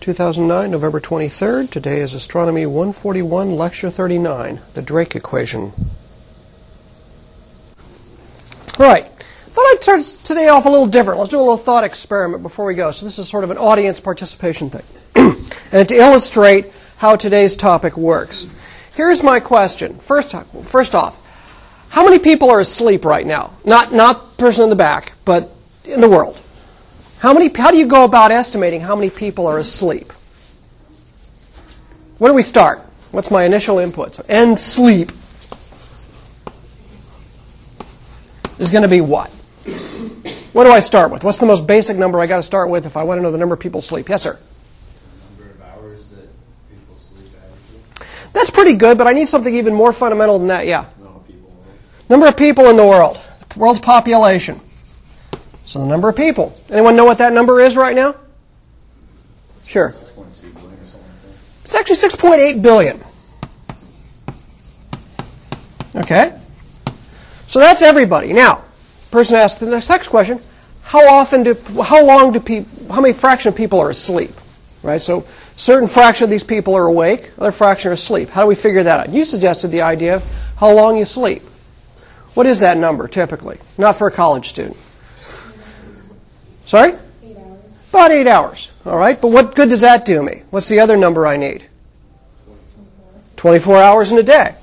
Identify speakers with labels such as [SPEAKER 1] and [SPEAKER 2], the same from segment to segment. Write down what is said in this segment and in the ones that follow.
[SPEAKER 1] 2009, November 23rd. Today is Astronomy 141, Lecture 39, the Drake Equation. All right. Thought I'd start today off a little different. Let's do a little thought experiment before we go. So this is sort of an audience participation thing. and to illustrate how today's topic works. Here's my question. First, first off, how many people are asleep right now? Not, not person in the back, but in the world. How many, how do you go about estimating how many people are asleep? Where do we start? What's my initial input? So end sleep is going to be what? What do I start with? What's the most basic number I got to start with if I want to know the number of people sleep? Yes, sir.
[SPEAKER 2] Number of hours that people sleep averagely.
[SPEAKER 1] That's pretty good, but I need something even more fundamental than that. Yeah. Number of people in the world. The world's population. So the number of people. Anyone know what that number is right now? Sure.
[SPEAKER 2] 6.2 billion or something like
[SPEAKER 1] It's actually 6.8 billion. Okay? So that's everybody. Now, person asks the next question, how often do, how long do people, how many fraction of people are asleep? Right? So, certain fraction of these people are awake, other fraction are asleep. How do we figure that out? You suggested the idea of how long you sleep. What is that number typically? Not for a college student. Sorry?
[SPEAKER 3] Eight hours.
[SPEAKER 1] About eight hours. All right, but what good does that do me? What's the other number I need? 24 hours in a day.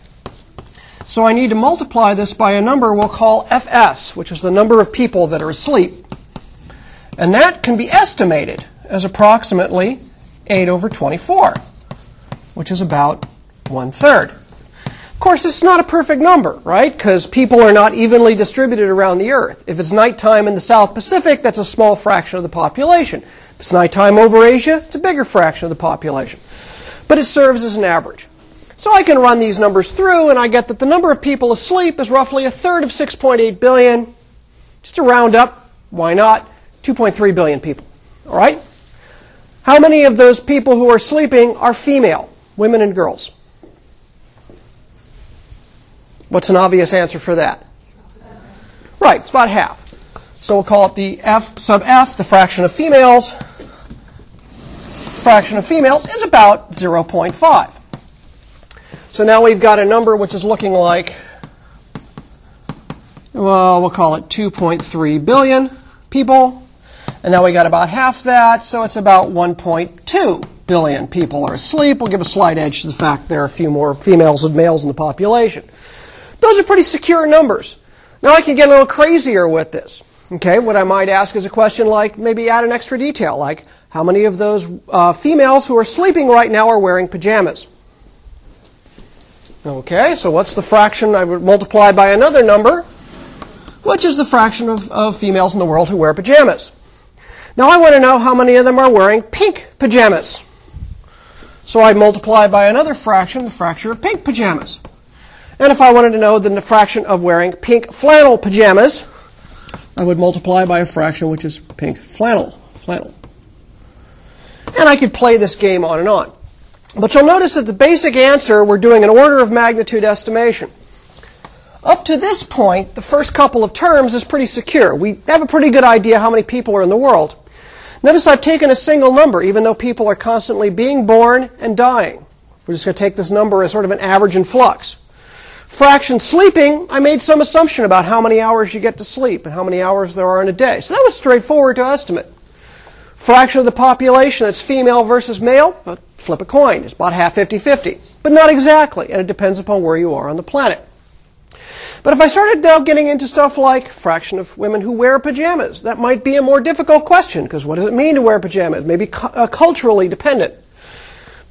[SPEAKER 1] So I need to multiply this by a number we'll call FS, which is the number of people that are asleep. And that can be estimated as approximately 8 over 24, which is about one third. Of course, it's not a perfect number, right? Because people are not evenly distributed around the Earth. If it's nighttime in the South Pacific, that's a small fraction of the population. If it's nighttime over Asia, it's a bigger fraction of the population. But it serves as an average. So I can run these numbers through, and I get that the number of people asleep is roughly a third of 6.8 billion. Just to round up, why not? 2.3 billion people. All right? How many of those people who are sleeping are female, women and girls? What's an obvious answer for that? Right, it's about half. So we'll call it the F sub F, the fraction of females. Fraction of females is about 0.5. So now we've got a number which is looking like, well, we'll call it 2.3 billion people. And now we got about half that, so it's about 1.2 billion people are asleep. We'll give a slight edge to the fact there are a few more females than males in the population. Those are pretty secure numbers. Now I can get a little crazier with this. Okay, what I might ask is a question like, maybe add an extra detail, like how many of those uh, females who are sleeping right now are wearing pajamas? Okay, so what's the fraction I would multiply by another number, which is the fraction of, of females in the world who wear pajamas. Now I want to know how many of them are wearing pink pajamas. So I multiply by another fraction, the fraction of pink pajamas. And if I wanted to know the fraction of wearing pink flannel pajamas, I would multiply by a fraction which is pink flannel. Flannel. And I could play this game on and on. But you'll notice that the basic answer, we're doing an order of magnitude estimation. Up to this point, the first couple of terms is pretty secure. We have a pretty good idea how many people are in the world. Notice I've taken a single number, even though people are constantly being born and dying. We're just going to take this number as sort of an average in flux. Fraction sleeping, I made some assumption about how many hours you get to sleep and how many hours there are in a day. So that was straightforward to estimate. Fraction of the population that's female versus male, but flip a coin. It's about half 50-50. But not exactly, and it depends upon where you are on the planet. But if I started now getting into stuff like fraction of women who wear pajamas, that might be a more difficult question, because what does it mean to wear pajamas? Maybe cu- uh, culturally dependent.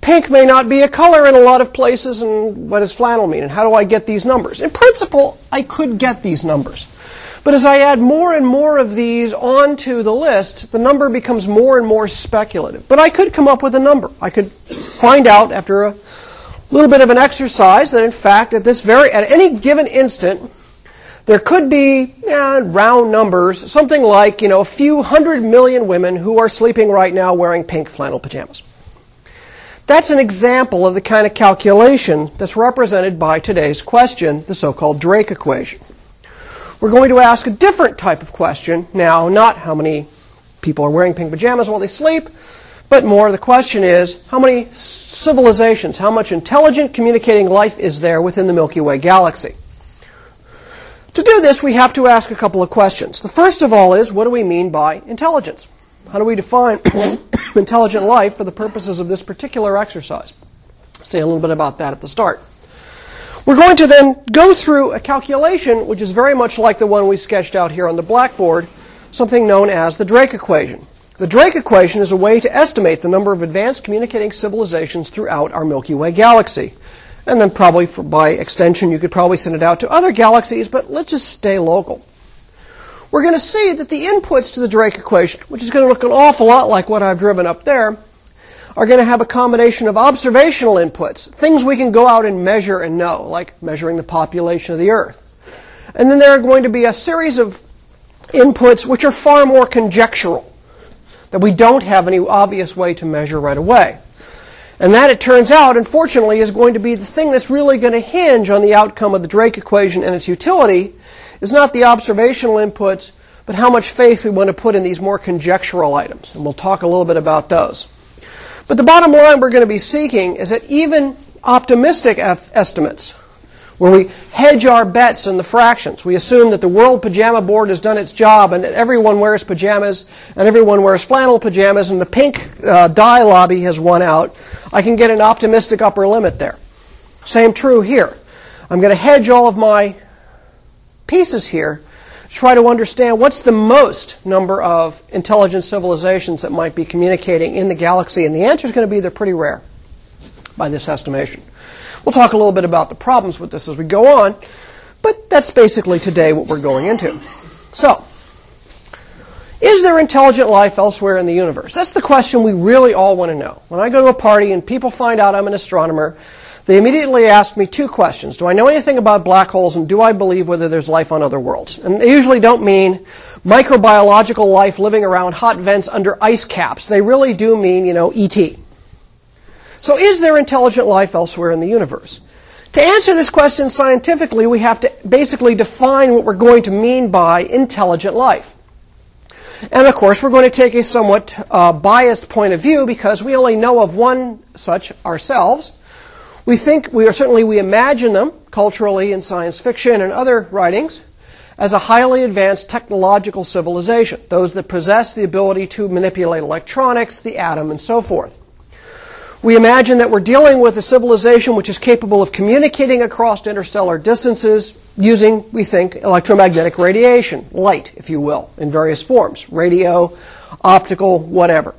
[SPEAKER 1] Pink may not be a color in a lot of places, and what does flannel mean? And how do I get these numbers? In principle, I could get these numbers. But as I add more and more of these onto the list, the number becomes more and more speculative. But I could come up with a number. I could find out after a little bit of an exercise that in fact at this very, at any given instant, there could be eh, round numbers, something like, you know, a few hundred million women who are sleeping right now wearing pink flannel pajamas. That's an example of the kind of calculation that's represented by today's question, the so-called Drake equation. We're going to ask a different type of question now, not how many people are wearing pink pajamas while they sleep, but more the question is how many civilizations, how much intelligent communicating life is there within the Milky Way galaxy? To do this, we have to ask a couple of questions. The first of all is what do we mean by intelligence? How do we define intelligent life for the purposes of this particular exercise? Say a little bit about that at the start. We're going to then go through a calculation which is very much like the one we sketched out here on the blackboard, something known as the Drake equation. The Drake equation is a way to estimate the number of advanced communicating civilizations throughout our Milky Way galaxy. And then probably for, by extension, you could probably send it out to other galaxies, but let's just stay local. We're going to see that the inputs to the Drake equation, which is going to look an awful lot like what I've driven up there, are going to have a combination of observational inputs, things we can go out and measure and know, like measuring the population of the Earth. And then there are going to be a series of inputs which are far more conjectural that we don't have any obvious way to measure right away. And that, it turns out, unfortunately, is going to be the thing that's really going to hinge on the outcome of the Drake equation and its utility, is not the observational inputs, but how much faith we want to put in these more conjectural items. And we'll talk a little bit about those. But the bottom line we're going to be seeking is that even optimistic estimates where we hedge our bets in the fractions. We assume that the World Pajama Board has done its job and that everyone wears pajamas and everyone wears flannel pajamas and the pink uh, dye lobby has won out. I can get an optimistic upper limit there. Same true here. I'm going to hedge all of my pieces here to try to understand what's the most number of intelligent civilizations that might be communicating in the galaxy, and the answer is going to be they're pretty rare by this estimation. We'll talk a little bit about the problems with this as we go on, but that's basically today what we're going into. So, is there intelligent life elsewhere in the universe? That's the question we really all want to know. When I go to a party and people find out I'm an astronomer, they immediately ask me two questions. Do I know anything about black holes and do I believe whether there's life on other worlds? And they usually don't mean microbiological life living around hot vents under ice caps. They really do mean, you know, ET. So is there intelligent life elsewhere in the universe? To answer this question scientifically, we have to basically define what we're going to mean by intelligent life. And of course, we're going to take a somewhat uh, biased point of view because we only know of one such ourselves. We think, we are certainly, we imagine them culturally in science fiction and other writings as a highly advanced technological civilization, those that possess the ability to manipulate electronics, the atom, and so forth. We imagine that we're dealing with a civilization which is capable of communicating across interstellar distances using, we think, electromagnetic radiation, light, if you will, in various forms, radio, optical, whatever.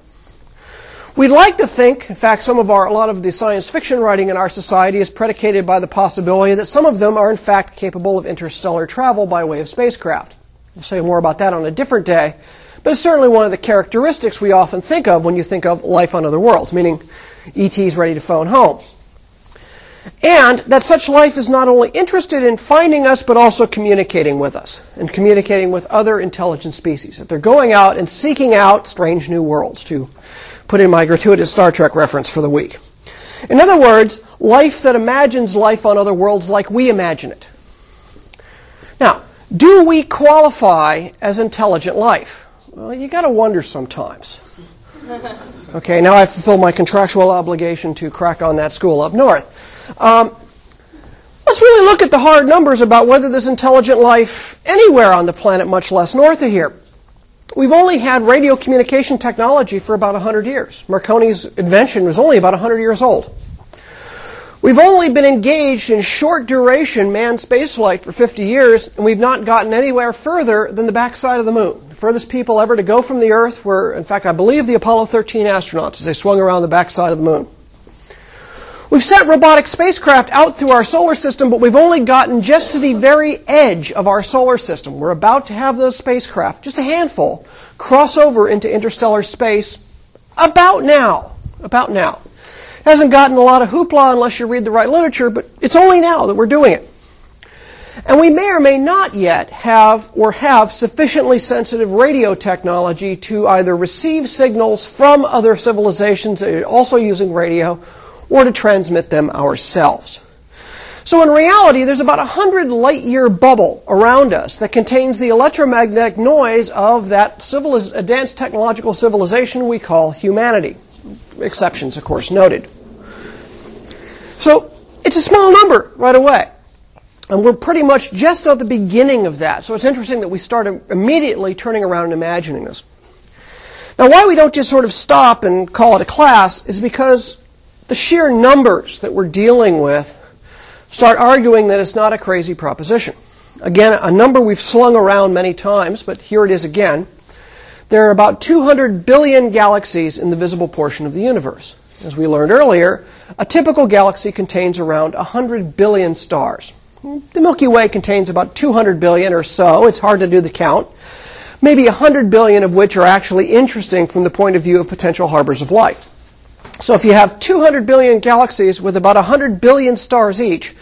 [SPEAKER 1] We'd like to think, in fact, some of our, a lot of the science fiction writing in our society is predicated by the possibility that some of them are in fact capable of interstellar travel by way of spacecraft. We'll say more about that on a different day, but it's certainly one of the characteristics we often think of when you think of life on other worlds, meaning ET's ready to phone home. And that such life is not only interested in finding us, but also communicating with us and communicating with other intelligent species. That they're going out and seeking out strange new worlds, to put in my gratuitous Star Trek reference for the week. In other words, life that imagines life on other worlds like we imagine it. Now, do we qualify as intelligent life? Well, you gotta wonder sometimes. Okay, now I fulfill my contractual obligation to crack on that school up north. Um, let's really look at the hard numbers about whether there's intelligent life anywhere on the planet, much less north of here. We've only had radio communication technology for about 100 years. Marconi's invention was only about 100 years old. We've only been engaged in short duration manned spaceflight for 50 years, and we've not gotten anywhere further than the backside of the moon The furthest people ever to go from the Earth were, in fact, I believe the Apollo 13 astronauts as they swung around the backside of the moon. We've sent robotic spacecraft out through our solar system, but we've only gotten just to the very edge of our solar system. We're about to have those spacecraft, just a handful, cross over into interstellar space about now. About now. It hasn't gotten a lot of hoopla unless you read the right literature, but it's only now that we're doing it. And we may or may not yet have or have sufficiently sensitive radio technology to either receive signals from other civilizations also using radio or to transmit them ourselves. So in reality, there's about a hundred light year bubble around us that contains the electromagnetic noise of that advanced technological civilization we call humanity. exceptions, of course, noted. So it's a small number right away. And we're pretty much just at the beginning of that. So it's interesting that we started immediately turning around and imagining this. Now, why we don't just sort of stop and call it a class is because the sheer numbers that we're dealing with start arguing that it's not a crazy proposition. Again, a number we've slung around many times, but here it is again. There are about 200 billion galaxies in the visible portion of the universe. As we learned earlier, a typical galaxy contains around 100 billion stars. The Milky Way contains about 200 billion or so. It's hard to do the count. Maybe 100 billion of which are actually interesting from the point of view of potential harbors of life. So if you have 200 billion galaxies with about 100 billion stars each,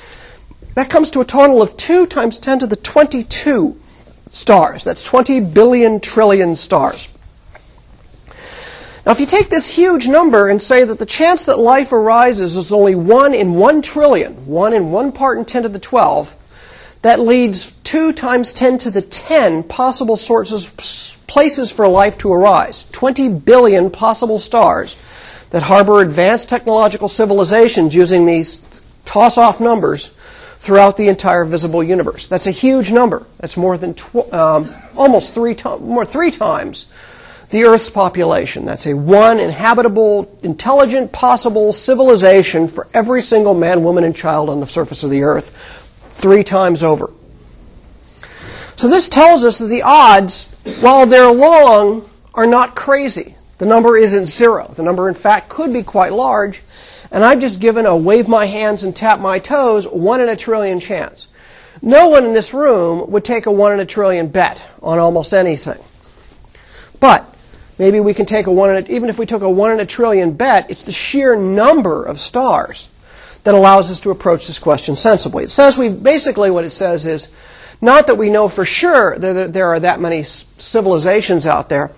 [SPEAKER 1] that comes to a total of 2 times 10 to the 22 stars. That's 20 billion trillion stars. Now, if you take this huge number and say that the chance that life arises is only 1 in 1 trillion, 1 in 1 part in 10 to the 12, that leads 2 times 10 to the 10 possible sources, places for life to arise. 20 billion possible stars that harbor advanced technological civilizations using these toss off numbers throughout the entire visible universe. That's a huge number. That's more than tw- um, almost three times, more three times the Earth's population. That's a one inhabitable, intelligent, possible civilization for every single man, woman, and child on the surface of the Earth, three times over. So this tells us that the odds, while they're long, are not crazy. The number isn't zero. The number, in fact, could be quite large, and I've just given a wave my hands and tap my toes one in a trillion chance. No one in this room would take a one in a trillion bet on almost anything. But maybe we can take a one in a, even if we took a one in a trillion bet, it's the sheer number of stars that allows us to approach this question sensibly. It says we, basically what it says is, not that we know for sure that there are that many civilizations out there.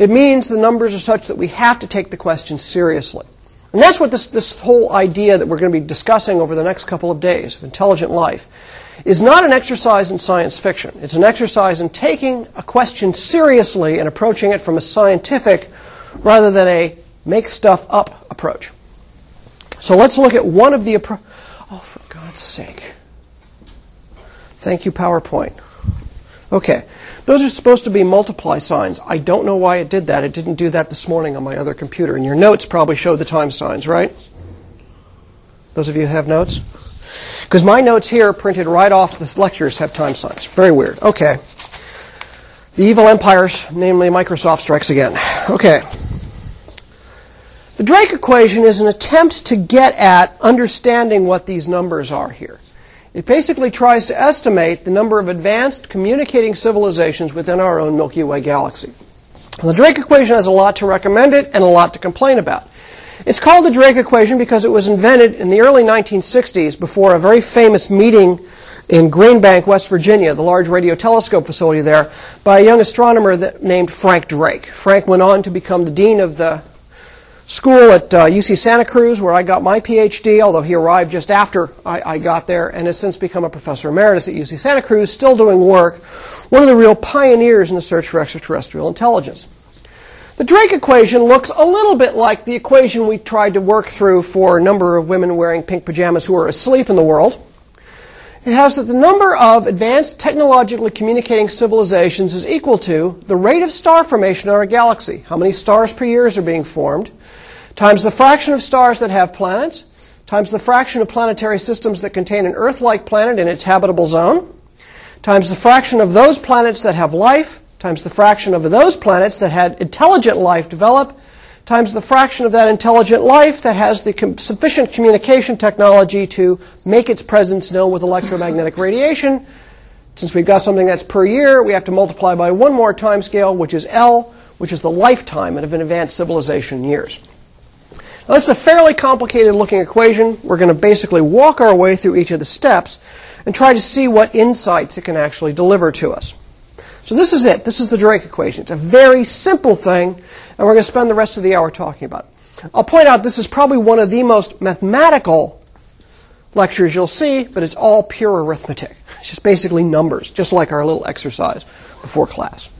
[SPEAKER 1] It means the numbers are such that we have to take the question seriously. And that's what this, this whole idea that we're going to be discussing over the next couple of days of intelligent life is not an exercise in science fiction. It's an exercise in taking a question seriously and approaching it from a scientific rather than a make stuff up approach. So let's look at one of the appro- Oh, for God's sake. Thank you, PowerPoint. Okay. Those are supposed to be multiply signs. I don't know why it did that. It didn't do that this morning on my other computer. And your notes probably show the time signs, right? Those of you who have notes? Because my notes here printed right off the lectures have time signs. Very weird. Okay. The evil empires, namely Microsoft, strikes again. Okay. The Drake equation is an attempt to get at understanding what these numbers are here. It basically tries to estimate the number of advanced communicating civilizations within our own Milky Way galaxy. The Drake equation has a lot to recommend it and a lot to complain about. It's called the Drake equation because it was invented in the early 1960s before a very famous meeting in Green Bank, West Virginia, the large radio telescope facility there, by a young astronomer that, named Frank Drake. Frank went on to become the dean of the school at uh, UC Santa Cruz, where I got my PhD, although he arrived just after I, I, got there, and has since become a professor emeritus at UC Santa Cruz, still doing work, one of the real pioneers in the search for extraterrestrial intelligence. The Drake equation looks a little bit like the equation we tried to work through for a number of women wearing pink pajamas who are asleep in the world. It has that the number of advanced technologically communicating civilizations is equal to the rate of star formation in our galaxy. How many stars per year are being formed? Times the fraction of stars that have planets, times the fraction of planetary systems that contain an Earth-like planet in its habitable zone, times the fraction of those planets that have life, times the fraction of those planets that had intelligent life develop, times the fraction of that intelligent life that has the com- sufficient communication technology to make its presence known with electromagnetic radiation. Since we've got something that's per year, we have to multiply by one more time scale, which is L, which is the lifetime of an advanced civilization in years. Now, this is a fairly complicated looking equation. We're going to basically walk our way through each of the steps and try to see what insights it can actually deliver to us. So this is it. This is the Drake equation. It's a very simple thing, and we're going to spend the rest of the hour talking about it. I'll point out this is probably one of the most mathematical lectures you'll see, but it's all pure arithmetic. It's just basically numbers, just like our little exercise before class.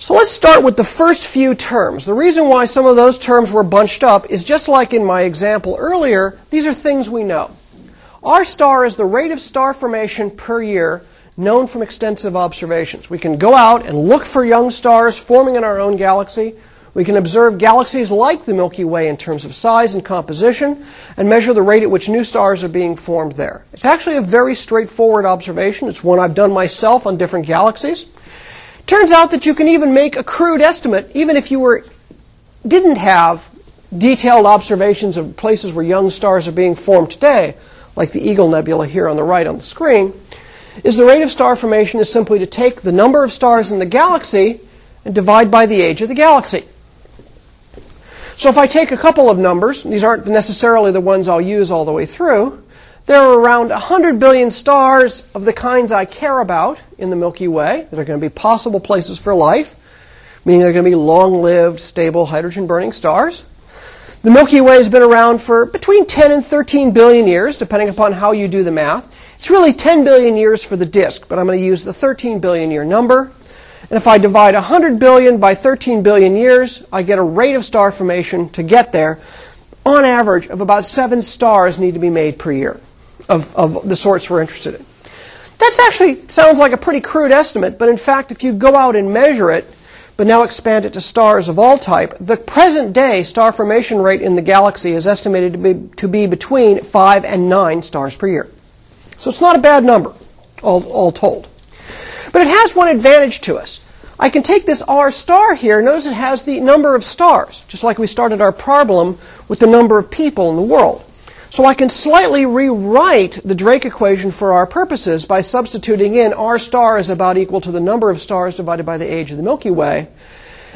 [SPEAKER 1] So let's start with the first few terms. The reason why some of those terms were bunched up is just like in my example earlier, these are things we know. R star is the rate of star formation per year known from extensive observations. We can go out and look for young stars forming in our own galaxy. We can observe galaxies like the Milky Way in terms of size and composition and measure the rate at which new stars are being formed there. It's actually a very straightforward observation. It's one I've done myself on different galaxies. Turns out that you can even make a crude estimate, even if you were, didn't have detailed observations of places where young stars are being formed today, like the Eagle Nebula here on the right on the screen, is the rate of star formation is simply to take the number of stars in the galaxy and divide by the age of the galaxy. So if I take a couple of numbers, these aren't necessarily the ones I'll use all the way through, there are around 100 billion stars of the kinds I care about in the Milky Way that are going to be possible places for life, meaning they're going to be long lived, stable, hydrogen burning stars. The Milky Way has been around for between 10 and 13 billion years, depending upon how you do the math. It's really 10 billion years for the disk, but I'm going to use the 13 billion year number. And if I divide 100 billion by 13 billion years, I get a rate of star formation to get there. On average, of about seven stars need to be made per year of, of the sorts we're interested in. That actually sounds like a pretty crude estimate, but in fact, if you go out and measure it, but now expand it to stars of all type, the present day star formation rate in the galaxy is estimated to be, to be between 5 and 9 stars per year. So it's not a bad number, all, all told. But it has one advantage to us. I can take this R star here. Notice it has the number of stars, just like we started our problem with the number of people in the world. So I can slightly rewrite the Drake equation for our purposes by substituting in R star is about equal to the number of stars divided by the age of the Milky Way.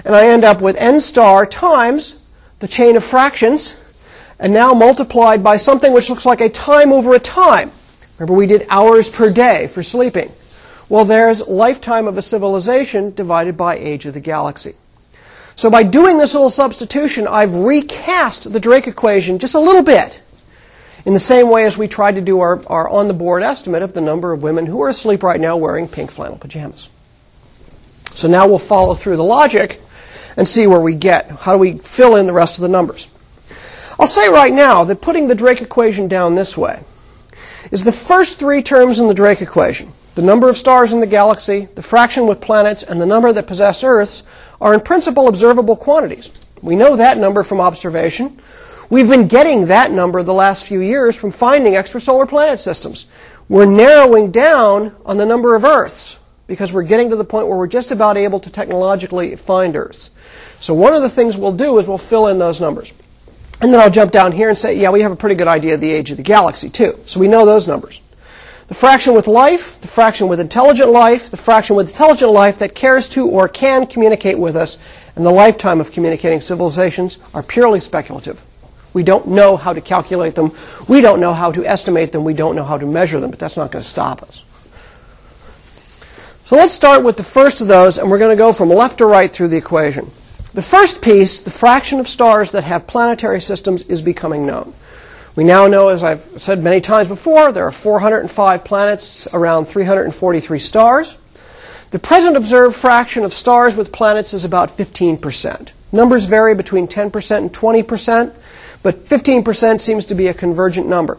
[SPEAKER 1] And I end up with n star times the chain of fractions, and now multiplied by something which looks like a time over a time. Remember we did hours per day for sleeping. Well, there's lifetime of a civilization divided by age of the galaxy. So by doing this little substitution, I've recast the Drake equation just a little bit in the same way as we tried to do our, our on the board estimate of the number of women who are asleep right now wearing pink flannel pajamas. So now we'll follow through the logic and see where we get. How do we fill in the rest of the numbers? I'll say right now that putting the Drake equation down this way is the first three terms in the Drake equation the number of stars in the galaxy, the fraction with planets, and the number that possess Earths are in principle observable quantities. We know that number from observation. We've been getting that number the last few years from finding extrasolar planet systems. We're narrowing down on the number of Earths because we're getting to the point where we're just about able to technologically find Earths. So one of the things we'll do is we'll fill in those numbers. And then I'll jump down here and say, yeah, we have a pretty good idea of the age of the galaxy too. So we know those numbers. The fraction with life, the fraction with intelligent life, the fraction with intelligent life that cares to or can communicate with us, and the lifetime of communicating civilizations are purely speculative. We don't know how to calculate them. We don't know how to estimate them. We don't know how to measure them, but that's not going to stop us. So let's start with the first of those, and we're going to go from left to right through the equation. The first piece, the fraction of stars that have planetary systems, is becoming known. We now know, as I've said many times before, there are 405 planets, around 343 stars. The present observed fraction of stars with planets is about 15%. Numbers vary between 10% and 20%, but 15% seems to be a convergent number.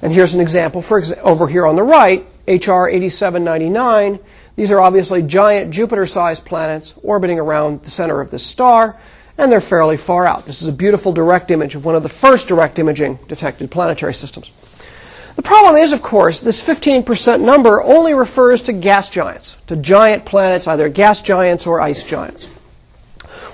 [SPEAKER 1] And here's an example for exa- over here on the right, HR 8799. These are obviously giant Jupiter-sized planets orbiting around the center of this star and they're fairly far out. This is a beautiful direct image of one of the first direct imaging detected planetary systems. The problem is, of course, this 15% number only refers to gas giants, to giant planets, either gas giants or ice giants.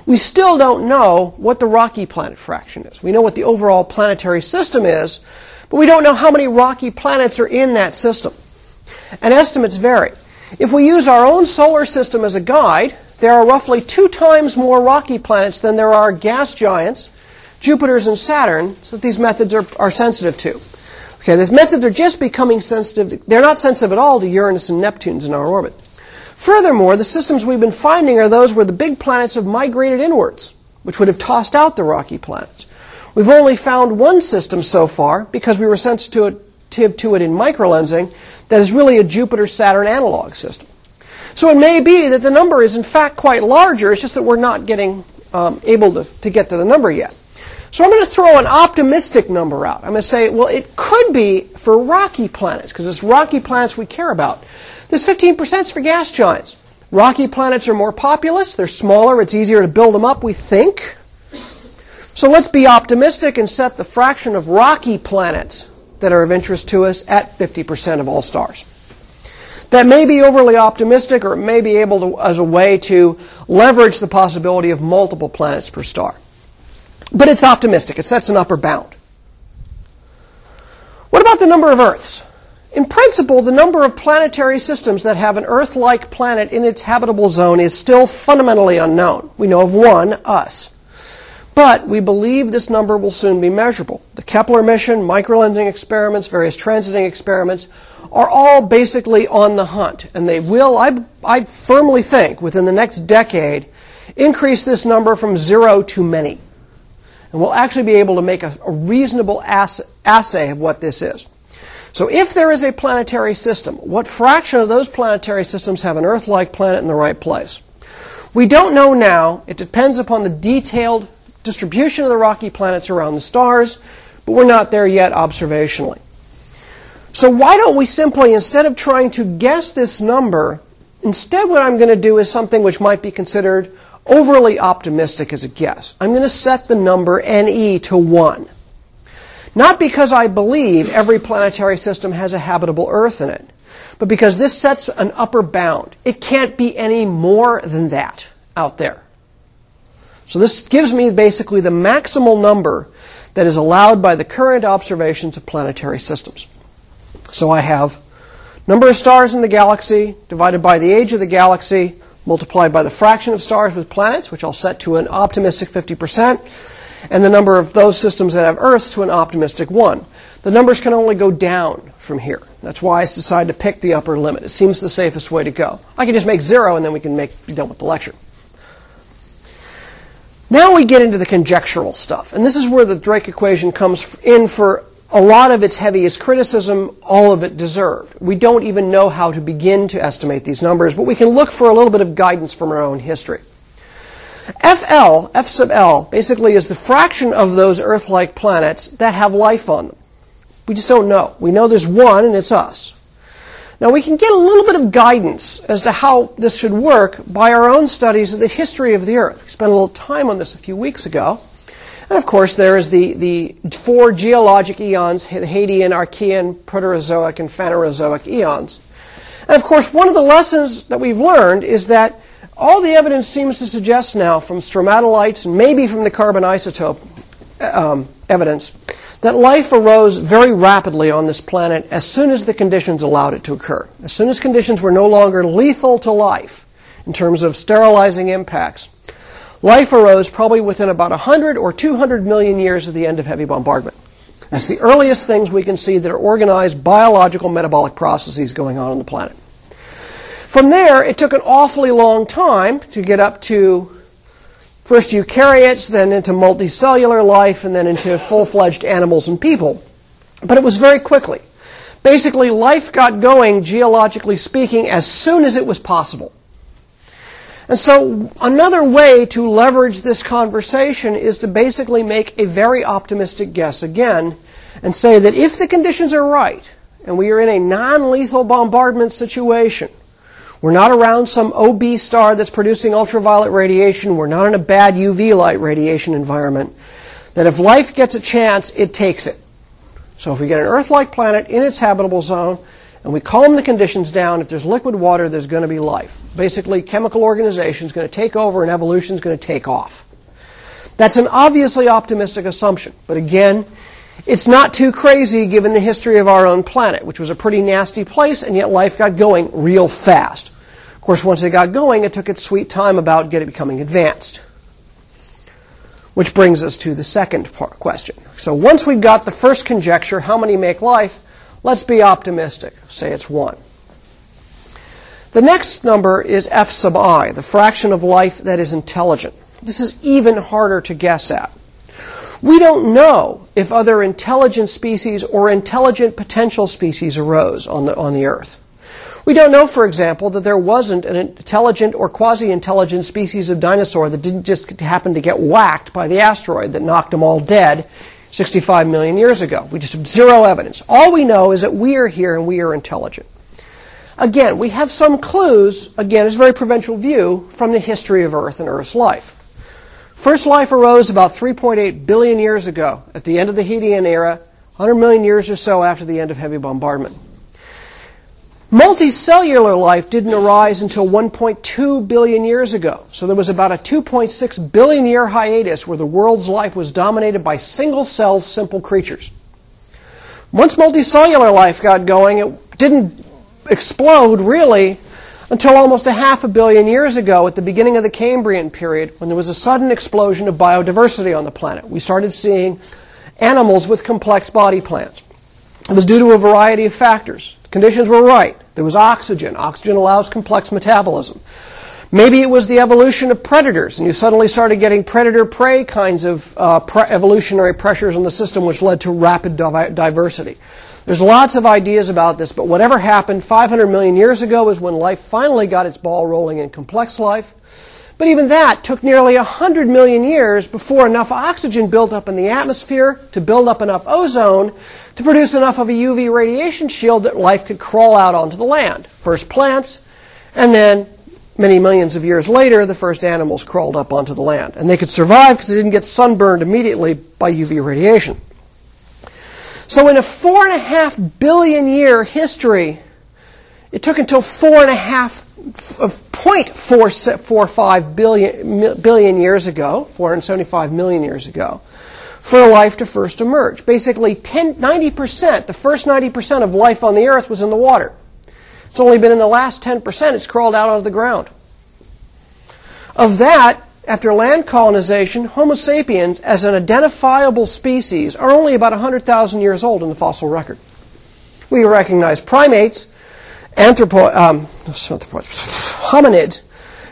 [SPEAKER 1] We still don't know what the rocky planet fraction is. We know what the overall planetary system is, but we don't know how many rocky planets are in that system. And estimates vary. If we use our own solar system as a guide, there are roughly two times more rocky planets than there are gas giants, Jupiters and Saturn, so that these methods are, are sensitive to. Okay, these methods are just becoming sensitive. they're not sensitive at all to Uranus and Neptune's in our orbit. Furthermore, the systems we've been finding are those where the big planets have migrated inwards, which would have tossed out the rocky planets. We've only found one system so far, because we were sensitive to it in microlensing, that is really a Jupiter-Saturn analog system. So it may be that the number is in fact quite larger, it's just that we're not getting um, able to, to get to the number yet. So I'm going to throw an optimistic number out. I'm going to say, well, it could be for rocky planets, because it's rocky planets we care about. This 15% is for gas giants. Rocky planets are more populous, they're smaller, it's easier to build them up, we think. So let's be optimistic and set the fraction of rocky planets that are of interest to us at 50% of all stars. That may be overly optimistic or it may be able to, as a way to leverage the possibility of multiple planets per star. But it's optimistic. It sets an upper bound. What about the number of Earths? In principle, the number of planetary systems that have an Earth-like planet in its habitable zone is still fundamentally unknown. We know of one, us. But we believe this number will soon be measurable. The Kepler mission, microlensing experiments, various transiting experiments are all basically on the hunt. And they will, I, I firmly think, within the next decade, increase this number from zero to many. And we'll actually be able to make a, a reasonable ass, assay of what this is. So if there is a planetary system, what fraction of those planetary systems have an Earth-like planet in the right place? We don't know now. It depends upon the detailed distribution of the rocky planets around the stars, but we're not there yet observationally. So why don't we simply, instead of trying to guess this number, instead what I'm going to do is something which might be considered overly optimistic as a guess. I'm going to set the number NE to 1. Not because I believe every planetary system has a habitable Earth in it, but because this sets an upper bound. It can't be any more than that out there. So this gives me basically the maximal number that is allowed by the current observations of planetary systems. So I have number of stars in the galaxy divided by the age of the galaxy multiplied by the fraction of stars with planets, which I'll set to an optimistic 50%, and the number of those systems that have Earths to an optimistic 1. The numbers can only go down from here. That's why I decided to pick the upper limit. It seems the safest way to go. I can just make zero and then we can make, be done with the lecture. Now we get into the conjectural stuff. And this is where the Drake equation comes in for a lot of its heaviest criticism, all of it deserved. We don't even know how to begin to estimate these numbers, but we can look for a little bit of guidance from our own history. FL, F sub L, basically is the fraction of those Earth-like planets that have life on them. We just don't know. We know there's one, and it's us. Now we can get a little bit of guidance as to how this should work by our own studies of the history of the Earth. We spent a little time on this a few weeks ago. And of course, there is the, the four geologic eons, the Hadean, Archean, Proterozoic, and Phanerozoic eons. And of course, one of the lessons that we've learned is that all the evidence seems to suggest now from stromatolites and maybe from the carbon isotope um, evidence that life arose very rapidly on this planet as soon as the conditions allowed it to occur. As soon as conditions were no longer lethal to life in terms of sterilizing impacts, life arose probably within about 100 or 200 million years of the end of heavy bombardment. That's the earliest things we can see that are organized biological metabolic processes going on on the planet. From there, it took an awfully long time to get up to first eukaryotes, then into multicellular life, and then into full-fledged animals and people. But it was very quickly. Basically, life got going, geologically speaking, as soon as it was possible. And so another way to leverage this conversation is to basically make a very optimistic guess again and say that if the conditions are right, and we are in a non-lethal bombardment situation, we're not around some OB star that's producing ultraviolet radiation. We're not in a bad UV light radiation environment. That if life gets a chance, it takes it. So if we get an Earth-like planet in its habitable zone, and we calm the conditions down, if there's liquid water, there's going to be life. Basically, chemical organization is going to take over and evolution is going to take off. That's an obviously optimistic assumption. But again, it's not too crazy given the history of our own planet, which was a pretty nasty place, and yet life got going real fast. Of course, once it got going, it took its sweet time about getting becoming advanced. Which brings us to the second part, question. So once we've got the first conjecture, how many make life, let's be optimistic. Say it's one. The next number is f sub i, the fraction of life that is intelligent. This is even harder to guess at. We don't know if other intelligent species or intelligent potential species arose on the, on the Earth. We don't know, for example, that there wasn't an intelligent or quasi-intelligent species of dinosaur that didn't just happen to get whacked by the asteroid that knocked them all dead 65 million years ago. We just have zero evidence. All we know is that we are here and we are intelligent. Again, we have some clues, again, it's a very provincial view, from the history of Earth and Earth's life. First life arose about 3.8 billion years ago, at the end of the Hadean era, 100 million years or so after the end of heavy bombardment. Multicellular life didn't arise until 1.2 billion years ago. So there was about a 2.6 billion year hiatus where the world's life was dominated by single cell, simple creatures. Once multicellular life got going, it didn't explode really until almost a half a billion years ago at the beginning of the Cambrian period when there was a sudden explosion of biodiversity on the planet. We started seeing animals with complex body plans. It was due to a variety of factors. Conditions were right. There was oxygen. Oxygen allows complex metabolism. Maybe it was the evolution of predators, and you suddenly started getting predator-prey kinds of uh, pre- evolutionary pressures in the system, which led to rapid di- diversity. There's lots of ideas about this, but whatever happened 500 million years ago is when life finally got its ball rolling in complex life. But even that took nearly 100 million years before enough oxygen built up in the atmosphere to build up enough ozone to produce enough of a UV radiation shield that life could crawl out onto the land. First plants, and then many millions of years later, the first animals crawled up onto the land. And they could survive because they didn't get sunburned immediately by UV radiation. So in a four and a half billion year history, it took until four and a half of 0.445 billion, billion years ago, 475 million years ago, for life to first emerge. Basically, 10, 90%, the first 90% of life on the earth was in the water. It's only been in the last 10% it's crawled out of the ground. Of that, after land colonization, Homo sapiens, as an identifiable species, are only about 100,000 years old in the fossil record. We recognize primates, anthropo, um, hominids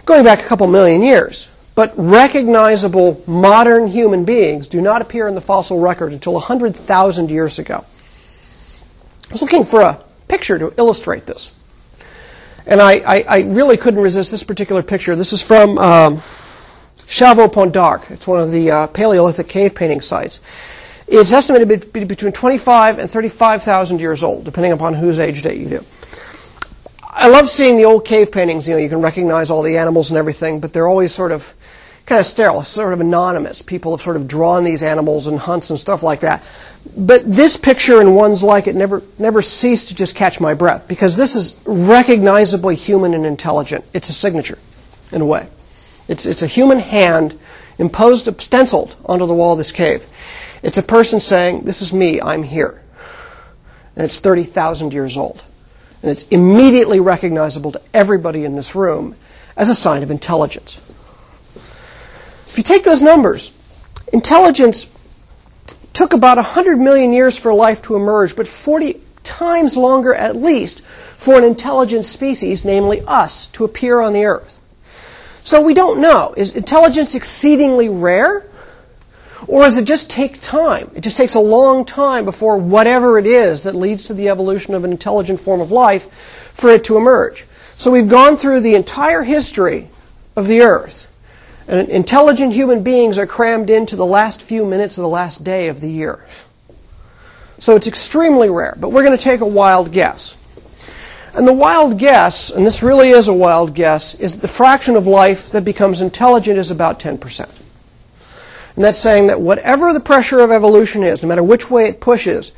[SPEAKER 1] going back a couple million years. But recognizable modern human beings do not appear in the fossil record until 100,000 years ago. I was looking for a picture to illustrate this. And I, I, I really couldn't resist this particular picture. This is from um, Chauvet Pont d'Arc. It's one of the uh, Paleolithic cave painting sites. It's estimated to be between 25 and 35,000 years old, depending upon whose age date you do. I love seeing the old cave paintings. You know, you can recognize all the animals and everything, but they're always sort of kind of sterile, sort of anonymous. People have sort of drawn these animals and hunts and stuff like that. But this picture and ones like it never never cease to just catch my breath because this is recognizably human and intelligent. It's a signature, in a way. It's it's a human hand imposed, stenciled onto the wall of this cave. It's a person saying, "This is me. I'm here," and it's thirty thousand years old. And it's immediately recognizable to everybody in this room as a sign of intelligence. If you take those numbers, intelligence took about 100 million years for life to emerge, but 40 times longer at least for an intelligent species, namely us, to appear on the earth. So we don't know. Is intelligence exceedingly rare? Or does it just take time? It just takes a long time before whatever it is that leads to the evolution of an intelligent form of life for it to emerge. So we've gone through the entire history of the earth. And intelligent human beings are crammed into the last few minutes of the last day of the year. So it's extremely rare, but we're going to take a wild guess. And the wild guess, and this really is a wild guess, is that the fraction of life that becomes intelligent is about 10%. And that's saying that whatever the pressure of evolution is, no matter which way it pushes,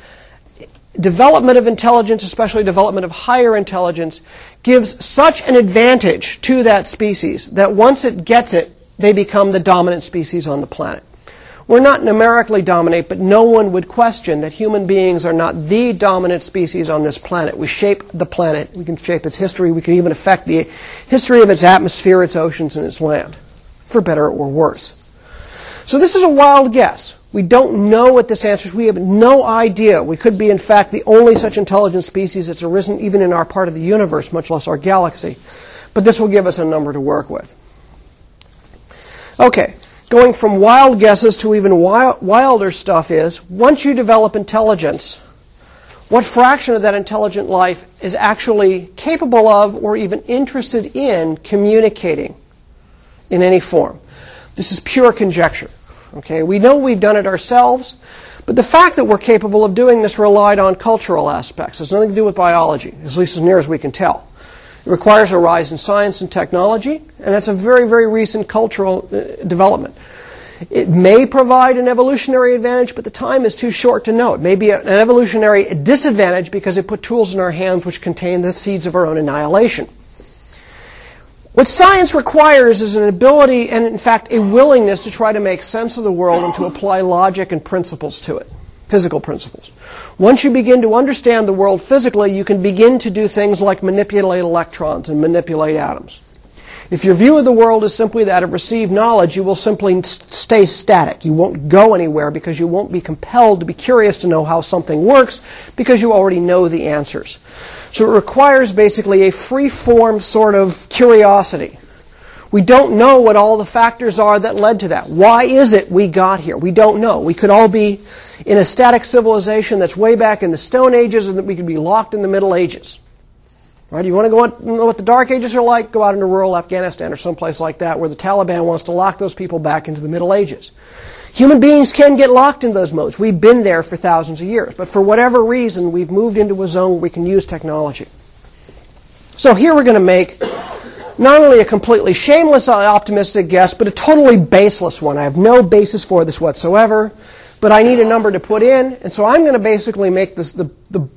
[SPEAKER 1] development of intelligence, especially development of higher intelligence, gives such an advantage to that species that once it gets it, they become the dominant species on the planet. We're not numerically dominant, but no one would question that human beings are not the dominant species on this planet. We shape the planet. We can shape its history. We can even affect the history of its atmosphere, its oceans, and its land, for better or worse. So this is a wild guess. We don't know what this answers. We have no idea. We could be, in fact, the only such intelligent species that's arisen even in our part of the universe, much less our galaxy. But this will give us a number to work with. Okay, going from wild guesses to even wild, wilder stuff is once you develop intelligence, what fraction of that intelligent life is actually capable of or even interested in communicating in any form. This is pure conjecture. Okay, we know we've done it ourselves, but the fact that we're capable of doing this relied on cultural aspects. Has nothing to do with biology, at least as near as we can tell. Requires a rise in science and technology, and that's a very, very recent cultural uh, development. It may provide an evolutionary advantage, but the time is too short to know. It may be an evolutionary disadvantage because it put tools in our hands which contain the seeds of our own annihilation. What science requires is an ability and, in fact, a willingness to try to make sense of the world and to apply logic and principles to it, physical principles. Once you begin to understand the world physically, you can begin to do things like manipulate electrons and manipulate atoms. If your view of the world is simply that of received knowledge, you will simply stay static. You won't go anywhere because you won't be compelled to be curious to know how something works because you already know the answers. So it requires basically a free form sort of curiosity. We don't know what all the factors are that led to that. Why is it we got here? We don't know. We could all be in a static civilization that's way back in the Stone Ages and that we could be locked in the Middle Ages. Right? You want to go out, know what the Dark Ages are like? Go out into rural Afghanistan or someplace like that where the Taliban wants to lock those people back into the Middle Ages. Human beings can get locked in those modes. We've been there for thousands of years. But for whatever reason, we've moved into a zone where we can use technology. So here we're going to make not only a completely shameless optimistic guess, but a totally baseless one. I have no basis for this whatsoever, but I need a number to put in, and so I'm going to basically make this the, the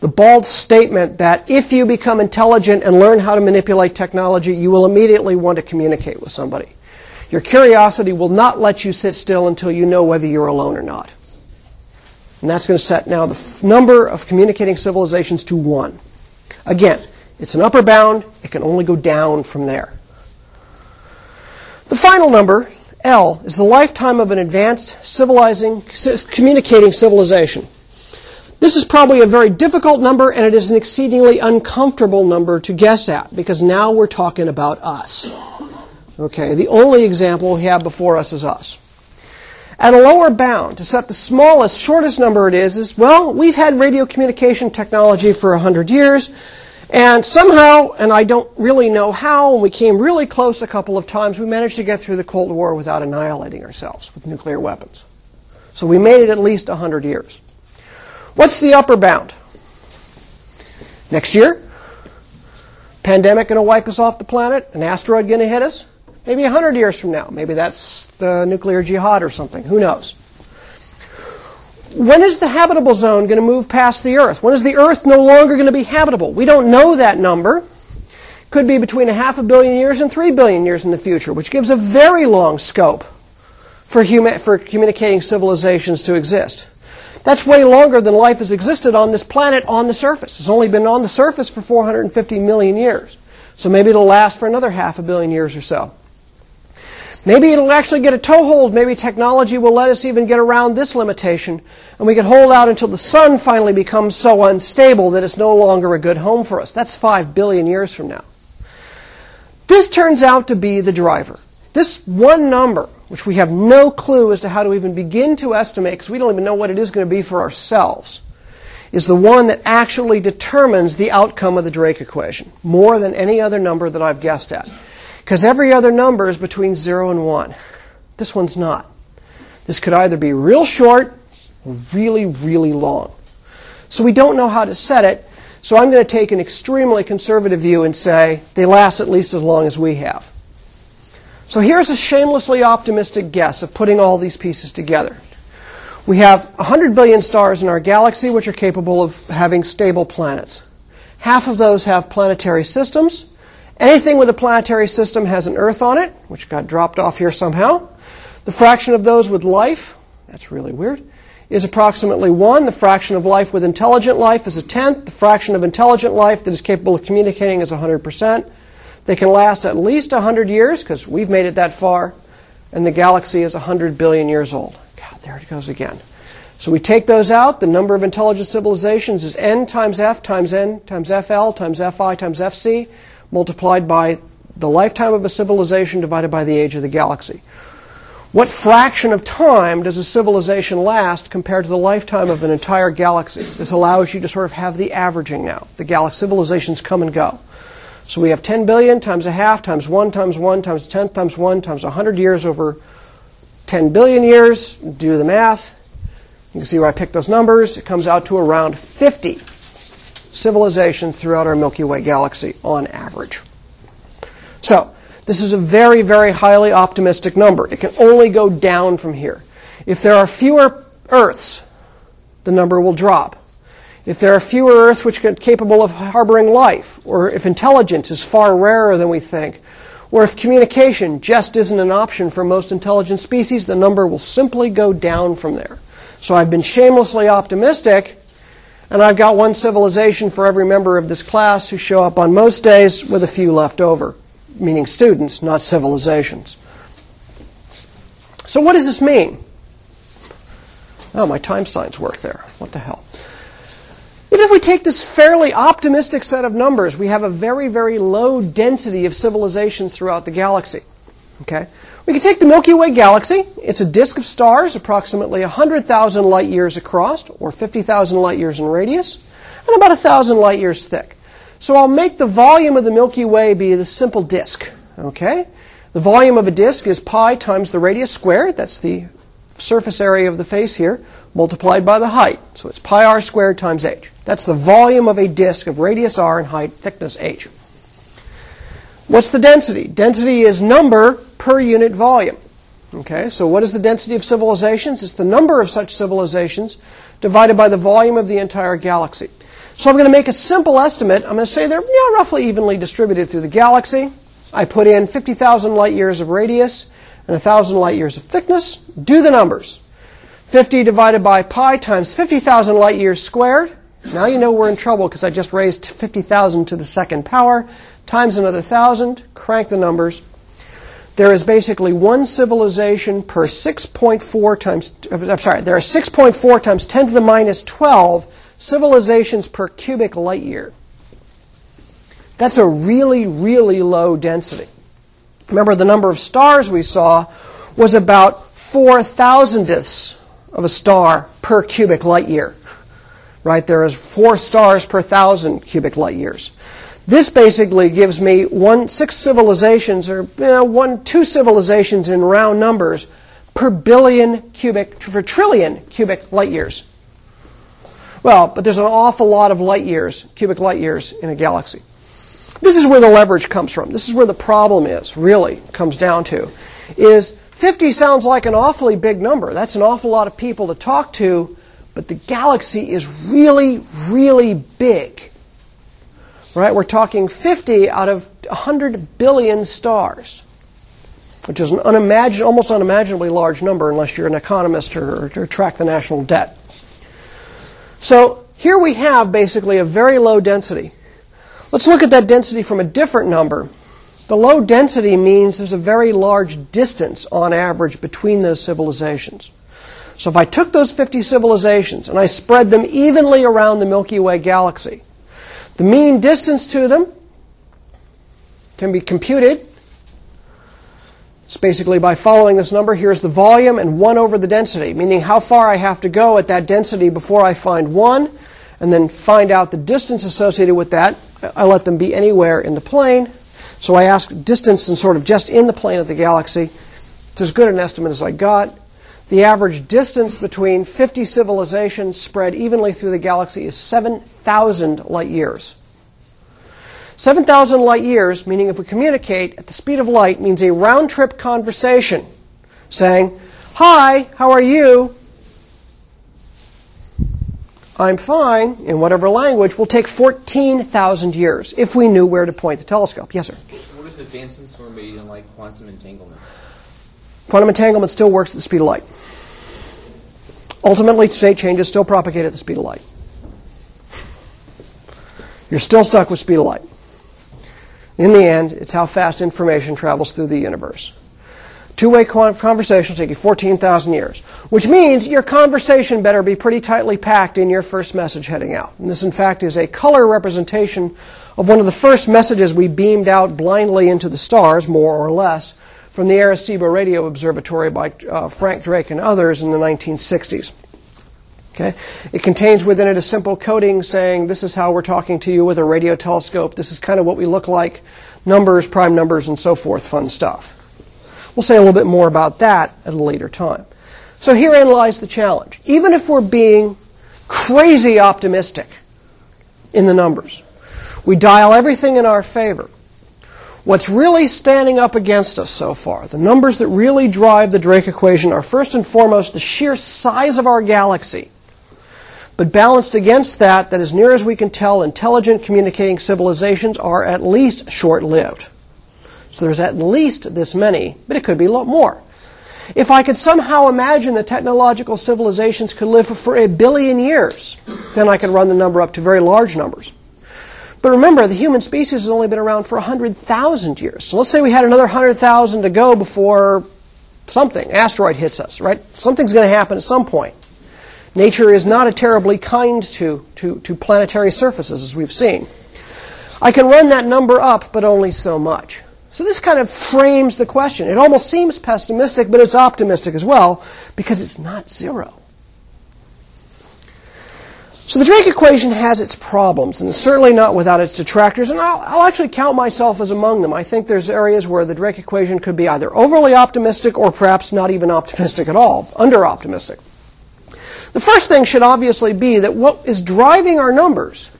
[SPEAKER 1] the bald statement that if you become intelligent and learn how to manipulate technology, you will immediately want to communicate with somebody. Your curiosity will not let you sit still until you know whether you're alone or not. And that's going to set now the f- number of communicating civilizations to one. Again, it's an upper bound. It can only go down from there. The final number, L, is the lifetime of an advanced civilizing, communicating civilization. This is probably a very difficult number and it is an exceedingly uncomfortable number to guess at because now we're talking about us. Okay, the only example we have before us is us. At a lower bound, to set the smallest, shortest number it is, is, well, we've had radio communication technology for a hundred years, and somehow, and I don't really know how, we came really close a couple of times, we managed to get through the Cold War without annihilating ourselves with nuclear weapons. So we made it at least a hundred years. What's the upper bound? Next year? Pandemic going to wipe us off the planet? An asteroid going to hit us? Maybe 100 years from now. Maybe that's the nuclear jihad or something. Who knows? When is the habitable zone going to move past the Earth? When is the Earth no longer going to be habitable? We don't know that number. Could be between a half a billion years and three billion years in the future, which gives a very long scope for, for communicating civilizations to exist. That's way longer than life has existed on this planet on the surface. It's only been on the surface for 450 million years. So maybe it'll last for another half a billion years or so. Maybe it'll actually get a toehold. Maybe technology will let us even get around this limitation, and we can hold out until the sun finally becomes so unstable that it's no longer a good home for us. That's five billion years from now. This turns out to be the driver. This one number which we have no clue as to how to even begin to estimate because we don't even know what it is going to be for ourselves, is the one that actually determines the outcome of the Drake equation more than any other number that I've guessed at. Because every other number is between 0 and 1. This one's not. This could either be real short or really, really long. So we don't know how to set it, so I'm going to take an extremely conservative view and say they last at least as long as we have. So here's a shamelessly optimistic guess of putting all these pieces together. We have 100 billion stars in our galaxy which are capable of having stable planets. Half of those have planetary systems. Anything with a planetary system has an Earth on it, which got dropped off here somehow. The fraction of those with life, that's really weird, is approximately 1. The fraction of life with intelligent life is a tenth. The fraction of intelligent life that is capable of communicating is 100%. They can last at least 100 years, because we've made it that far, and the galaxy is 100 billion years old. God, there it goes again. So we take those out. The number of intelligent civilizations is n times f times n times fl times fi times fc multiplied by the lifetime of a civilization divided by the age of the galaxy. What fraction of time does a civilization last compared to the lifetime of an entire galaxy? This allows you to sort of have the averaging now. The galaxy civilizations come and go. So we have 10 billion times a half times 1 times 1 times 10 times 1 times 100 years over 10 billion years. Do the math. You can see where I picked those numbers. It comes out to around 50 civilizations throughout our Milky Way galaxy on average. So, this is a very, very highly optimistic number. It can only go down from here. If there are fewer Earths, the number will drop. If there are fewer Earths which are capable of harboring life, or if intelligence is far rarer than we think, or if communication just isn't an option for most intelligent species, the number will simply go down from there. So I've been shamelessly optimistic, and I've got one civilization for every member of this class who show up on most days with a few left over meaning students, not civilizations. So what does this mean? Oh, my time signs work there. What the hell? Even if we take this fairly optimistic set of numbers, we have a very, very low density of civilizations throughout the galaxy. Okay? We can take the Milky Way galaxy. It's a disk of stars approximately 100,000 light years across, or 50,000 light years in radius, and about 1,000 light years thick. So I'll make the volume of the Milky Way be the simple disk. Okay? The volume of a disk is pi times the radius squared. That's the surface area of the face here, multiplied by the height. So it's pi r squared times h. That's the volume of a disk of radius r and height, thickness h. What's the density? Density is number per unit volume. Okay, so what is the density of civilizations? It's the number of such civilizations divided by the volume of the entire galaxy. So I'm going to make a simple estimate. I'm going to say they're you know, roughly evenly distributed through the galaxy. I put in 50,000 light years of radius and 1,000 light years of thickness. Do the numbers. 50 divided by pi times 50,000 light years squared. Now you know we're in trouble because I just raised 50,000 to the second power times another 1,000. Crank the numbers. There is basically one civilization per 6.4 times, uh, I'm sorry, there are 6.4 times 10 to the minus 12 civilizations per cubic light year. That's a really, really low density. Remember, the number of stars we saw was about four thousandths of a star per cubic light year. Right? There is four stars per thousand cubic light years. This basically gives me one, six civilizations, or you know, one, two civilizations in round numbers per billion cubic, per trillion cubic light years. Well, but there's an awful lot of light years, cubic light years, in a galaxy. This is where the leverage comes from. This is where the problem is, really, comes down to. Is 50 sounds like an awfully big number. That's an awful lot of people to talk to, but the galaxy is really, really big. Right? We're talking 50 out of 100 billion stars, which is an unimagin- almost unimaginably large number unless you're an economist or, or track the national debt. So here we have basically a very low density. Let's look at that density from a different number. The low density means there's a very large distance on average between those civilizations. So if I took those 50 civilizations and I spread them evenly around the Milky Way galaxy, the mean distance to them can be computed it's basically by following this number, here's the volume and 1 over the density, meaning how far I have to go at that density before I find 1, and then find out the distance associated with that. I let them be anywhere in the plane. So I ask distance and sort of just in the plane of the galaxy. It's as good an estimate as I got. The average distance between 50 civilizations spread evenly through the galaxy is 7,000 light years. 7,000 light years, meaning if we communicate at the speed of light, means a round trip conversation saying, Hi, how are you? I'm fine, in whatever language, will take 14,000 years if we knew where to point the telescope. Yes, sir?
[SPEAKER 3] What if advancements were made in like quantum entanglement?
[SPEAKER 1] Quantum entanglement still works at the speed of light. Ultimately, state changes still propagate at the speed of light. You're still stuck with speed of light. In the end, it's how fast information travels through the universe. Two-way conversation will take you 14,000 years, which means your conversation better be pretty tightly packed in your first message heading out. And this, in fact, is a color representation of one of the first messages we beamed out blindly into the stars, more or less, from the Arecibo Radio Observatory by uh, Frank Drake and others in the 1960s. Okay? It contains within it a simple coding saying this is how we're talking to you with a radio telescope. This is kind of what we look like. Numbers, prime numbers, and so forth. Fun stuff. We'll say a little bit more about that at a later time. So herein lies the challenge. Even if we're being crazy optimistic in the numbers, we dial everything in our favor. What's really standing up against us so far, the numbers that really drive the Drake equation are first and foremost the sheer size of our galaxy. But balanced against that, that as near as we can tell, intelligent communicating civilizations are at least short lived. So there's at least this many, but it could be a lot more. If I could somehow imagine that technological civilizations could live for a billion years, then I could run the number up to very large numbers. But remember, the human species has only been around for 100,000 years. So let's say we had another 100,000 to go before something, asteroid hits us, right? Something's going to happen at some point. Nature is not a terribly kind to, to, to planetary surfaces, as we've seen. I can run that number up, but only so much. So this kind of frames the question. It almost seems pessimistic, but it's optimistic as well, because it's not zero. So the Drake equation has its problems, and certainly not without its detractors, and I'll, I'll, actually count myself as among them. I think there's areas where the Drake equation could be either overly optimistic or perhaps not even optimistic at all, under optimistic. The first thing should obviously be that what is driving our numbers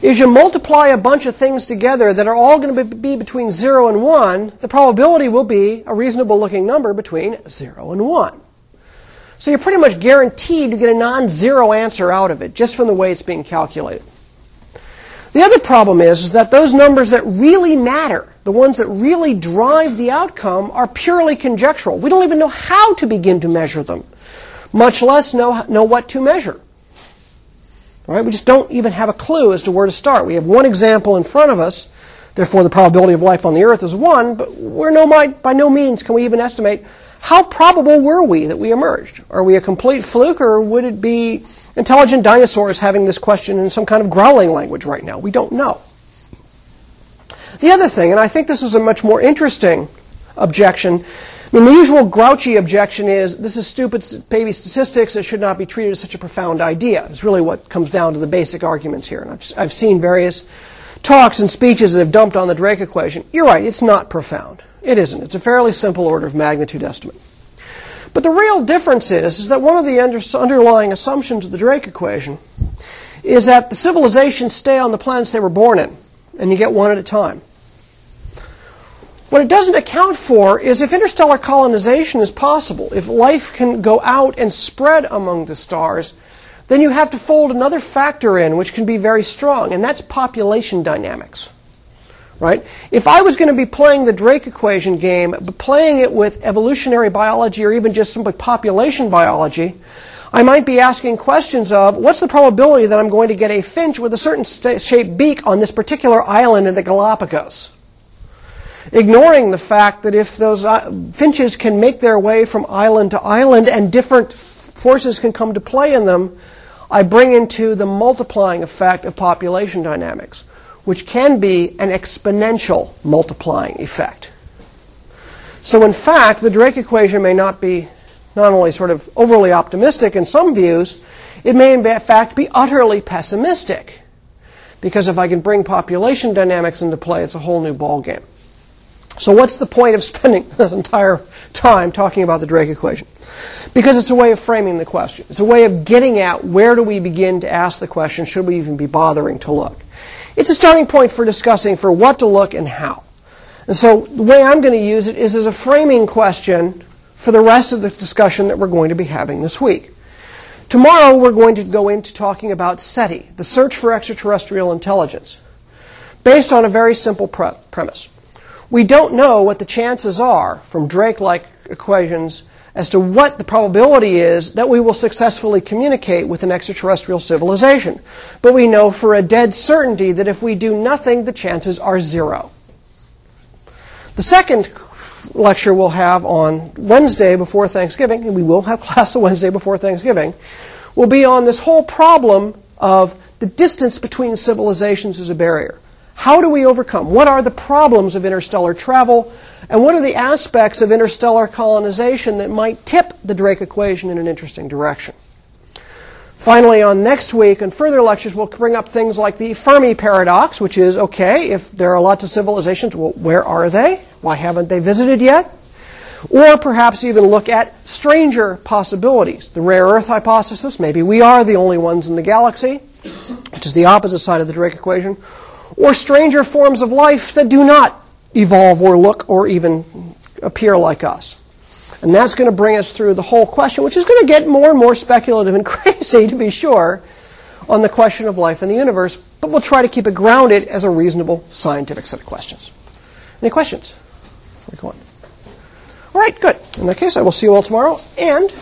[SPEAKER 1] is you multiply a bunch of things together that are all going to be between 0 and 1, the probability will be a reasonable looking number between 0 and 1. So you're pretty much guaranteed to get a non-zero answer out of it, just from the way it's being calculated. The other problem is, is that those numbers that really matter, the ones that really drive the outcome, are purely conjectural. We don't even know how to begin to measure them, much less know, know what to measure. All right? We just don't even have a clue as to where to start. We have one example in front of us, therefore the probability of life on the earth is one, but we're no, by no means can we even estimate how probable were we that we emerged? Are we a complete fluke, or would it be intelligent dinosaurs having this question in some kind of growling language right now? We don't know. The other thing, and I think this is a much more interesting objection, I mean, the usual grouchy objection is this is stupid baby statistics. It should not be treated as such a profound idea. It's really what comes down to the basic arguments here. And I've, I've seen various talks and speeches that have dumped on the Drake equation. You're right, it's not profound. It isn't. It's a fairly simple order of magnitude estimate. But the real difference is, is that one of the under, underlying assumptions of the Drake equation is that the civilizations stay on the planets they were born in, and you get one at a time. What it doesn't account for is if interstellar colonization is possible, if life can go out and spread among the stars, then you have to fold another factor in which can be very strong, and that's population dynamics right? If I was going to be playing the Drake equation game, but playing it with evolutionary biology or even just simply population biology, I might be asking questions of what's the probability that I'm going to get a finch with a certain shaped beak on this particular island in the Galapagos? Ignoring the fact that if those uh, finches can make their way from island to island and different forces can come to play in them, I bring into the multiplying effect of population dynamics which can be an exponential multiplying effect. So in fact, the Drake equation may not be not only sort of overly optimistic in some views, it may in fact be utterly pessimistic. Because if I can bring population dynamics into play, it's a whole new ballgame. So what's the point of spending this entire time talking about the Drake equation? Because it's a way of framing the question. It's a way of getting at where do we begin to ask the question, should we even be bothering to look? It's a starting point for discussing for what to look and how. And so the way I'm going to use it is as a framing question for the rest of the discussion that we're going to be having this week. Tomorrow we're going to go into talking about SETI, the search for extraterrestrial intelligence, based on a very simple pre- premise. We don't know what the chances are from Drake-like equations as to what the probability is that we will successfully communicate with an extraterrestrial civilization. But we know for a dead certainty that if we do nothing, the chances are zero. The second lecture we'll have on Wednesday before Thanksgiving, and we will have class on Wednesday before Thanksgiving, will be on this whole problem of the distance between civilizations as a barrier. How do we overcome? What are the problems of interstellar travel? And what are the aspects of interstellar colonization that might tip the Drake equation in an interesting direction? Finally, on next week and further lectures, we'll bring up things like the Fermi paradox, which is okay, if there are lots of civilizations, well, where are they? Why haven't they visited yet? Or perhaps even look at stranger possibilities. The rare Earth hypothesis, maybe we are the only ones in the galaxy, which is the opposite side of the Drake equation. Or stranger forms of life that do not evolve or look or even appear like us. And that's going to bring us through the whole question, which is going to get more and more speculative and crazy, to be sure, on the question of life in the universe. But we'll try to keep it grounded as a reasonable scientific set of questions. Any questions? Before we go on? All right, good. In that case, I will see you all tomorrow. And